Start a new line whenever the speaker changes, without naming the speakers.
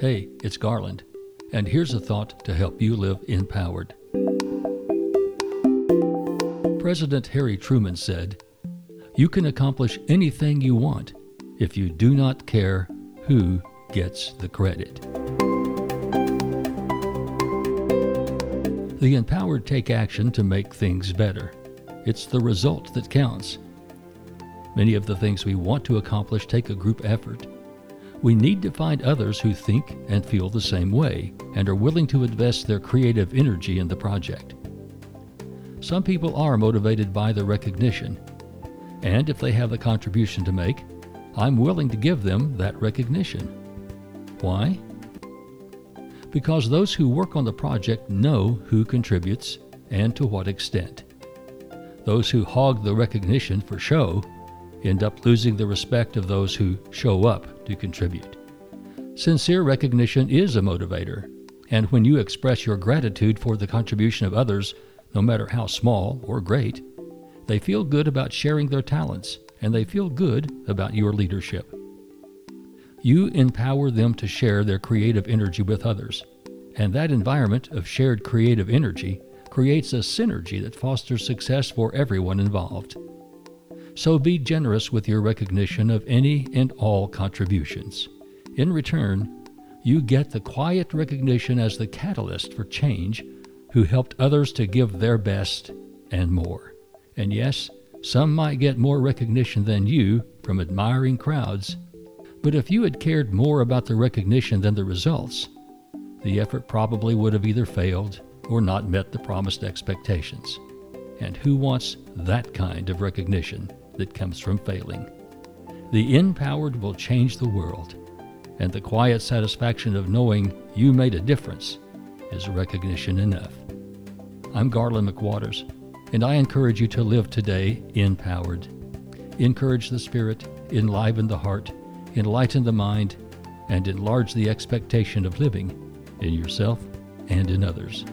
Hey, it's Garland, and here's a thought to help you live empowered. President Harry Truman said, You can accomplish anything you want if you do not care who gets the credit. The empowered take action to make things better. It's the result that counts. Many of the things we want to accomplish take a group effort we need to find others who think and feel the same way and are willing to invest their creative energy in the project. Some people are motivated by the recognition, and if they have a contribution to make, I'm willing to give them that recognition. Why? Because those who work on the project know who contributes and to what extent. Those who hog the recognition for show end up losing the respect of those who show up to contribute. Sincere recognition is a motivator, and when you express your gratitude for the contribution of others, no matter how small or great, they feel good about sharing their talents and they feel good about your leadership. You empower them to share their creative energy with others, and that environment of shared creative energy creates a synergy that fosters success for everyone involved. So be generous with your recognition of any and all contributions. In return, you get the quiet recognition as the catalyst for change who helped others to give their best and more. And yes, some might get more recognition than you from admiring crowds. But if you had cared more about the recognition than the results, the effort probably would have either failed or not met the promised expectations. And who wants that kind of recognition? That comes from failing. The empowered will change the world, and the quiet satisfaction of knowing you made a difference is recognition enough. I'm Garland McWaters, and I encourage you to live today empowered. Encourage the spirit, enliven the heart, enlighten the mind, and enlarge the expectation of living in yourself and in others.